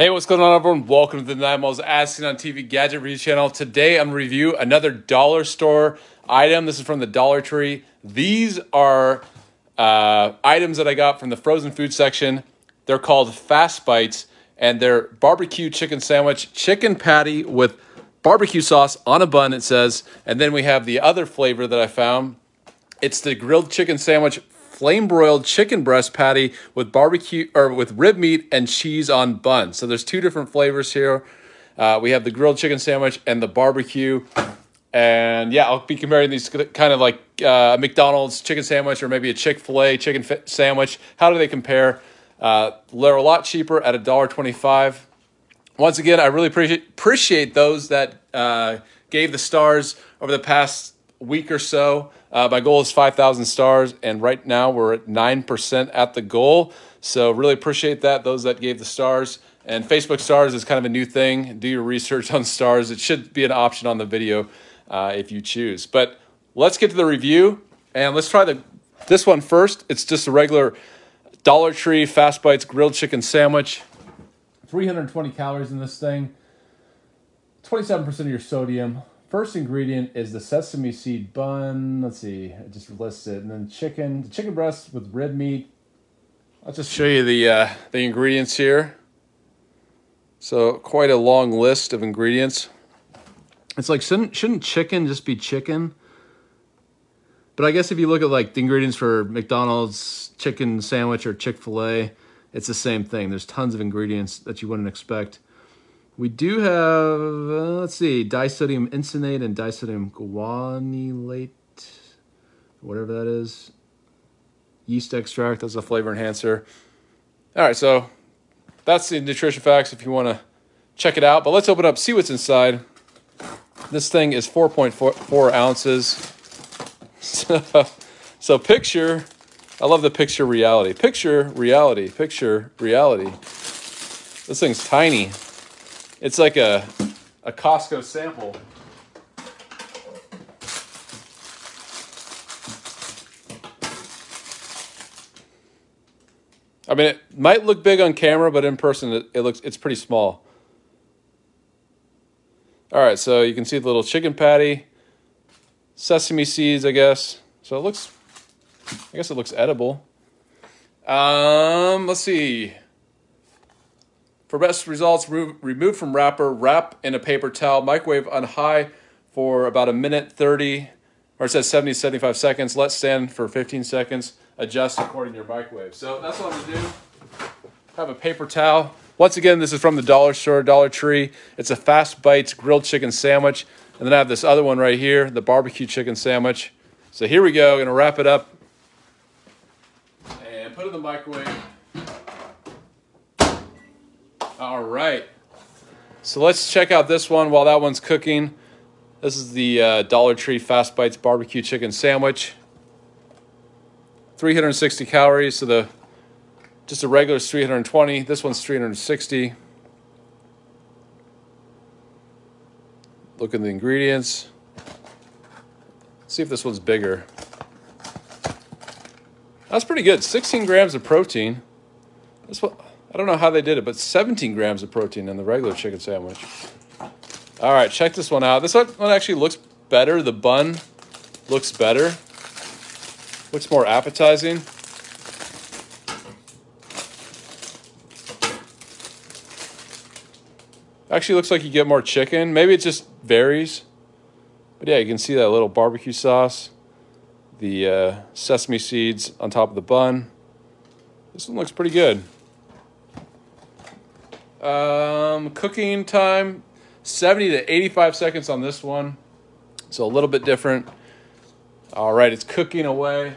Hey, what's going on, everyone? Welcome to the Nine Miles As Seen on TV Gadget Review channel. Today, I'm review another dollar store item. This is from the Dollar Tree. These are uh, items that I got from the frozen food section. They're called Fast Bites, and they're barbecue chicken sandwich, chicken patty with barbecue sauce on a bun. It says, and then we have the other flavor that I found. It's the grilled chicken sandwich flame broiled chicken breast patty with barbecue or with rib meat and cheese on bun. So there's two different flavors here. Uh, we have the grilled chicken sandwich and the barbecue. And yeah, I'll be comparing these kind of like uh, a McDonald's chicken sandwich or maybe a Chick fil A chicken sandwich. How do they compare? Uh, they're a lot cheaper at $1.25. Once again, I really appreciate, appreciate those that uh, gave the stars over the past week or so. Uh, my goal is 5,000 stars, and right now we're at 9% at the goal. So, really appreciate that, those that gave the stars. And Facebook stars is kind of a new thing. Do your research on stars. It should be an option on the video uh, if you choose. But let's get to the review, and let's try the this one first. It's just a regular Dollar Tree Fast Bites grilled chicken sandwich. 320 calories in this thing, 27% of your sodium, First ingredient is the sesame seed bun. Let's see, it just lists it, and then chicken, the chicken breast with red meat. I'll just show you the uh, the ingredients here. So quite a long list of ingredients. It's like shouldn't shouldn't chicken just be chicken? But I guess if you look at like the ingredients for McDonald's chicken sandwich or Chick Fil A, it's the same thing. There's tons of ingredients that you wouldn't expect. We do have, uh, let's see, disodium inosinate and disodium guanylate, whatever that is. Yeast extract, that's a flavor enhancer. All right, so that's the nutrition facts if you want to check it out. But let's open up, see what's inside. This thing is 4.4 ounces. So, so picture, I love the picture reality. Picture reality, picture reality. This thing's tiny. It's like a, a Costco sample. I mean, it might look big on camera, but in person, it, it looks it's pretty small. All right, so you can see the little chicken patty, sesame seeds, I guess. So it looks, I guess it looks edible. Um, let's see. For best results, re- remove from wrapper, wrap in a paper towel, microwave on high for about a minute 30, or it says 70 75 seconds. Let stand for 15 seconds. Adjust according to your microwave. So that's what I'm to do. Have a paper towel. Once again, this is from the dollar store, Dollar Tree. It's a Fast Bites grilled chicken sandwich. And then I have this other one right here, the barbecue chicken sandwich. So here we go. To wrap it up and put it in the microwave. All right. So let's check out this one while that one's cooking. This is the uh, Dollar Tree Fast Bites barbecue chicken sandwich. 360 calories, so the just a regular is 320. This one's 360. Look at the ingredients. see if this one's bigger. That's pretty good. 16 grams of protein. This one, I don't know how they did it, but 17 grams of protein in the regular chicken sandwich. All right, check this one out. This one actually looks better. The bun looks better. Looks more appetizing. Actually looks like you get more chicken. Maybe it just varies. But yeah, you can see that little barbecue sauce. The uh, sesame seeds on top of the bun. This one looks pretty good. Um, cooking time 70 to 85 seconds on this one. So a little bit different. All right, it's cooking away.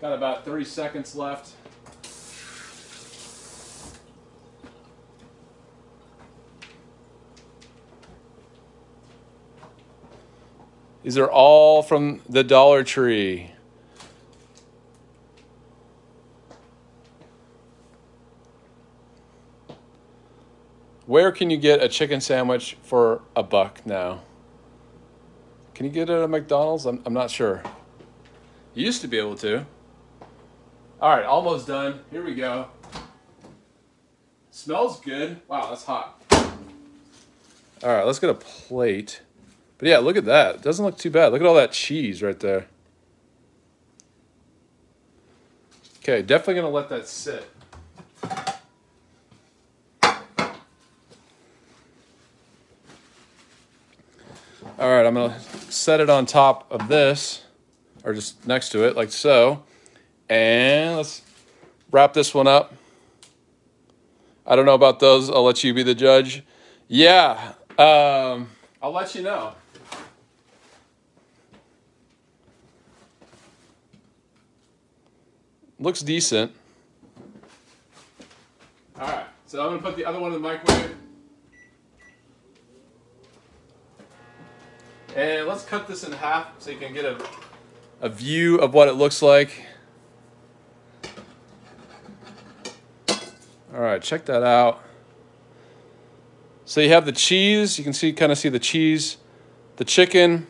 Got about 30 seconds left. These are all from the Dollar Tree. Where can you get a chicken sandwich for a buck now? Can you get it at McDonald's? I'm, I'm not sure. You used to be able to. All right, almost done. Here we go. Smells good. Wow, that's hot. All right, let's get a plate. But yeah, look at that. It doesn't look too bad. Look at all that cheese right there. Okay, definitely going to let that sit. All right, I'm to set it on top of this, or just next to it, like so. And let's wrap this one up. I don't know about those. I'll let you be the judge. Yeah, um, I'll let you know. Looks decent. All right, so I'm gonna put the other one in the microwave. And let's cut this in half so you can get a, a view of what it looks like. All right, check that out. So you have the cheese. You can see, kind of see the cheese, the chicken.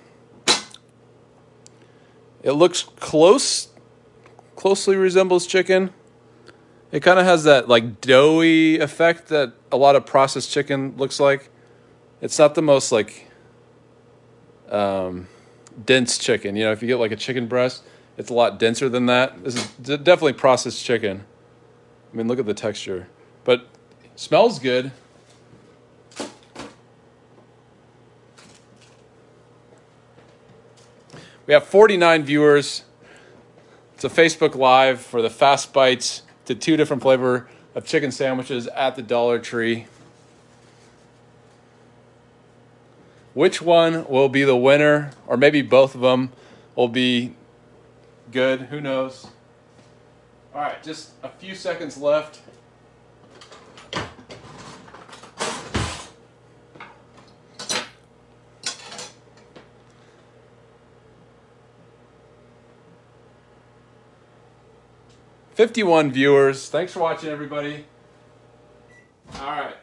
It looks close, closely resembles chicken. It kind of has that like doughy effect that a lot of processed chicken looks like. It's not the most like um, dense chicken. You know, if you get like a chicken breast, it's a lot denser than that. This is definitely processed chicken. I mean, look at the texture. But smells good. We have 49 viewers. It's a Facebook Live for the Fast Bites to two different flavor of chicken sandwiches at the Dollar Tree. Which one will be the winner, or maybe both of them will be good? Who knows? All right, just a few seconds left. 51 viewers. Thanks for watching, everybody. All right.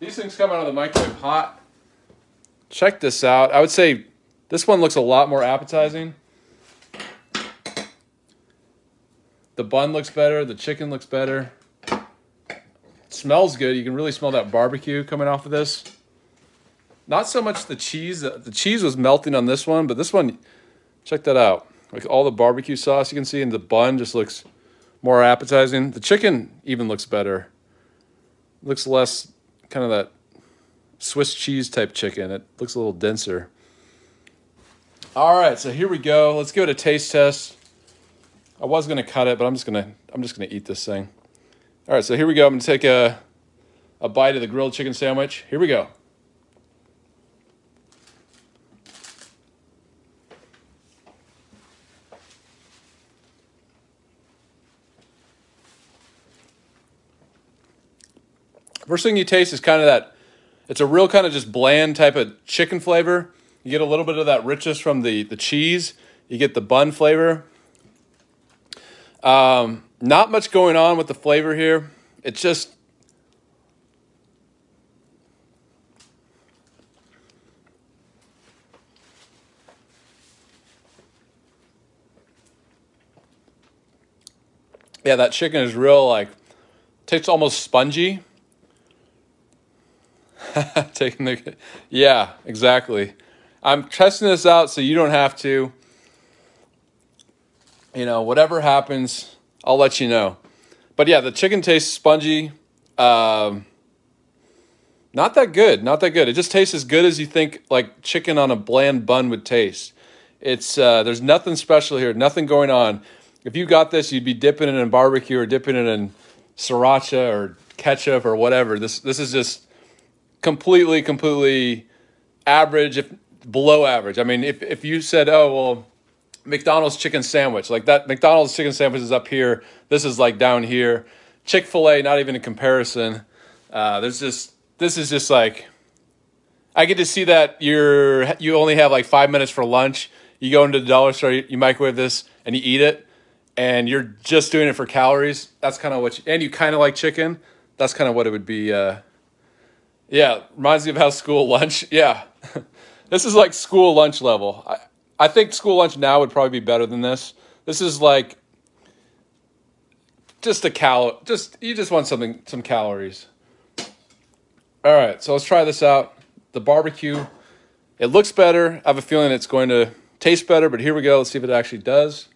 These things come out of the microwave hot. Check this out. I would say this one looks a lot more appetizing. The bun looks better. The chicken looks better. It smells good. You can really smell that barbecue coming off of this. Not so much the cheese. The cheese was melting on this one, but this one, check that out. Like all the barbecue sauce you can see, and the bun just looks more appetizing. The chicken even looks better. looks less kind of that Swiss cheese type chicken. It looks a little denser. All right, so here we go. Let's give it a taste test. I was gonna cut it, but I'm just gonna I'm just gonna eat this thing. All right, so here we go. I'm gonna take a a bite of the grilled chicken sandwich. Here we go. First thing you taste is kind of that, it's a real kind of just bland type of chicken flavor. You get a little bit of that richness from the, the cheese. You get the bun flavor. Um, not much going on with the flavor here. It's just yeah, that chicken is real like tastes almost spongy. Taking the, yeah, exactly. I'm testing this out so you don't have to. You know, whatever happens, I'll let you know. But yeah, the chicken tastes spongy. Um, not that good. Not that good. It just tastes as good as you think like chicken on a bland bun would taste. It's uh, there's nothing special here. Nothing going on. If you got this, you'd be dipping it in barbecue or dipping it in sriracha or ketchup or whatever. This this is just completely, completely average, if below average. I mean, if, if you said, oh, well, McDonald's chicken sandwich, like that, McDonald's chicken sandwich is up here. This is like down here. Chick fil A, not even a comparison. Uh, there's just, this is just like, I get to see that you're, you only have like five minutes for lunch. You go into the dollar store, you microwave this, and you eat it, and you're just doing it for calories. That's kind of what, you, and you kind of like chicken. That's kind of what it would be. Uh, yeah, reminds me of how school lunch. Yeah, this is like school lunch level. I, I think school lunch now would probably be better than this. This is like just a cal just you just want something some calories. All right, so let's try this out. The barbecue. It looks better. I have a feeling it's going to taste better, but here we go. Let's see if it actually does.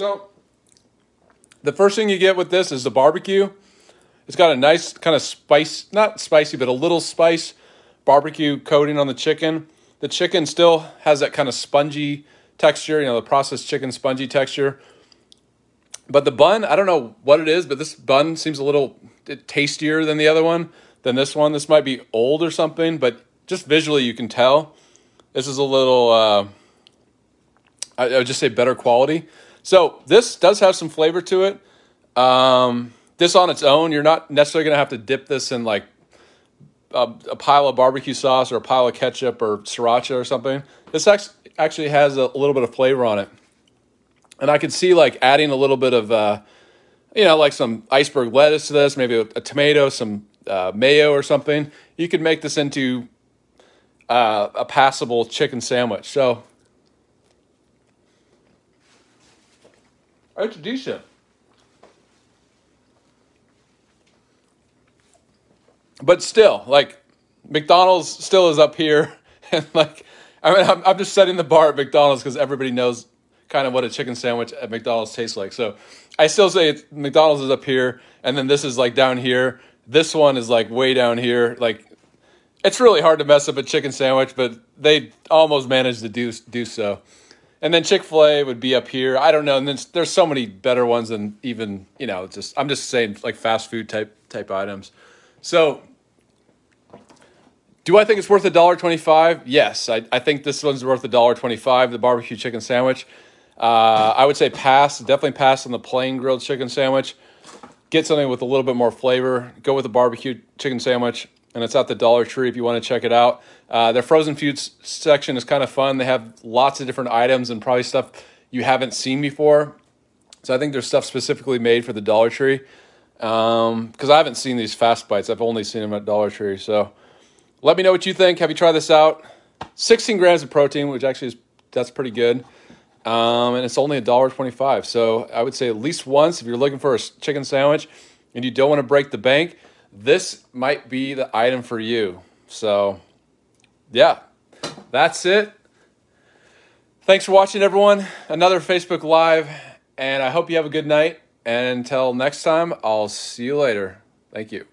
So, the first thing you get with this is the barbecue. It's got a nice kind of spice, not spicy, but a little spice barbecue coating on the chicken. The chicken still has that kind of spongy texture, you know, the processed chicken spongy texture. But the bun, I don't know what it is, but this bun seems a little tastier than the other one, than this one. This might be old or something, but just visually you can tell. This is a little, uh, I, would just say better quality. So this does have some flavor to it. Um, this on its own, you're not necessarily going to have to dip this in like a, a, pile of barbecue sauce or a pile of ketchup or sriracha or something. This actually has a little bit of flavor on it. And I could see like adding a little bit of, uh, you know, like some iceberg lettuce to this, maybe a, a tomato, some uh, mayo or something. You could make this into uh, a passable chicken sandwich. So it's decent. but still, like McDonald's still is up here, and like I mean, I'm, I'm just setting the bar at McDonald's because everybody knows kind of what a chicken sandwich at McDonald's tastes like. So I still say McDonald's is up here, and then this is like down here. This one is like way down here. Like it's really hard to mess up a chicken sandwich, but they almost managed to do do so. And then Chick Fil A would be up here. I don't know. And then there's so many better ones than even you know. Just I'm just saying like fast food type type items. So do I think it's worth a dollar twenty-five? Yes, I, I think this one's worth a dollar twenty-five. The barbecue chicken sandwich. Uh, I would say pass. Definitely pass on the plain grilled chicken sandwich. Get something with a little bit more flavor. Go with the barbecue chicken sandwich, and it's at the Dollar Tree if you want to check it out. Uh, their frozen foods section is kind of fun. They have lots of different items and probably stuff you haven't seen before. So I think there's stuff specifically made for the Dollar Tree. Because um, I haven't seen these fast bites, I've only seen them at Dollar Tree. So let me know what you think. Have you tried this out? 16 grams of protein, which actually is that's pretty good. Um, and it's only a dollar twenty-five. So I would say at least once if you're looking for a chicken sandwich and you don't want to break the bank, this might be the item for you. So yeah, that's it. Thanks for watching, everyone. Another Facebook Live, and I hope you have a good night. And until next time, I'll see you later. Thank you.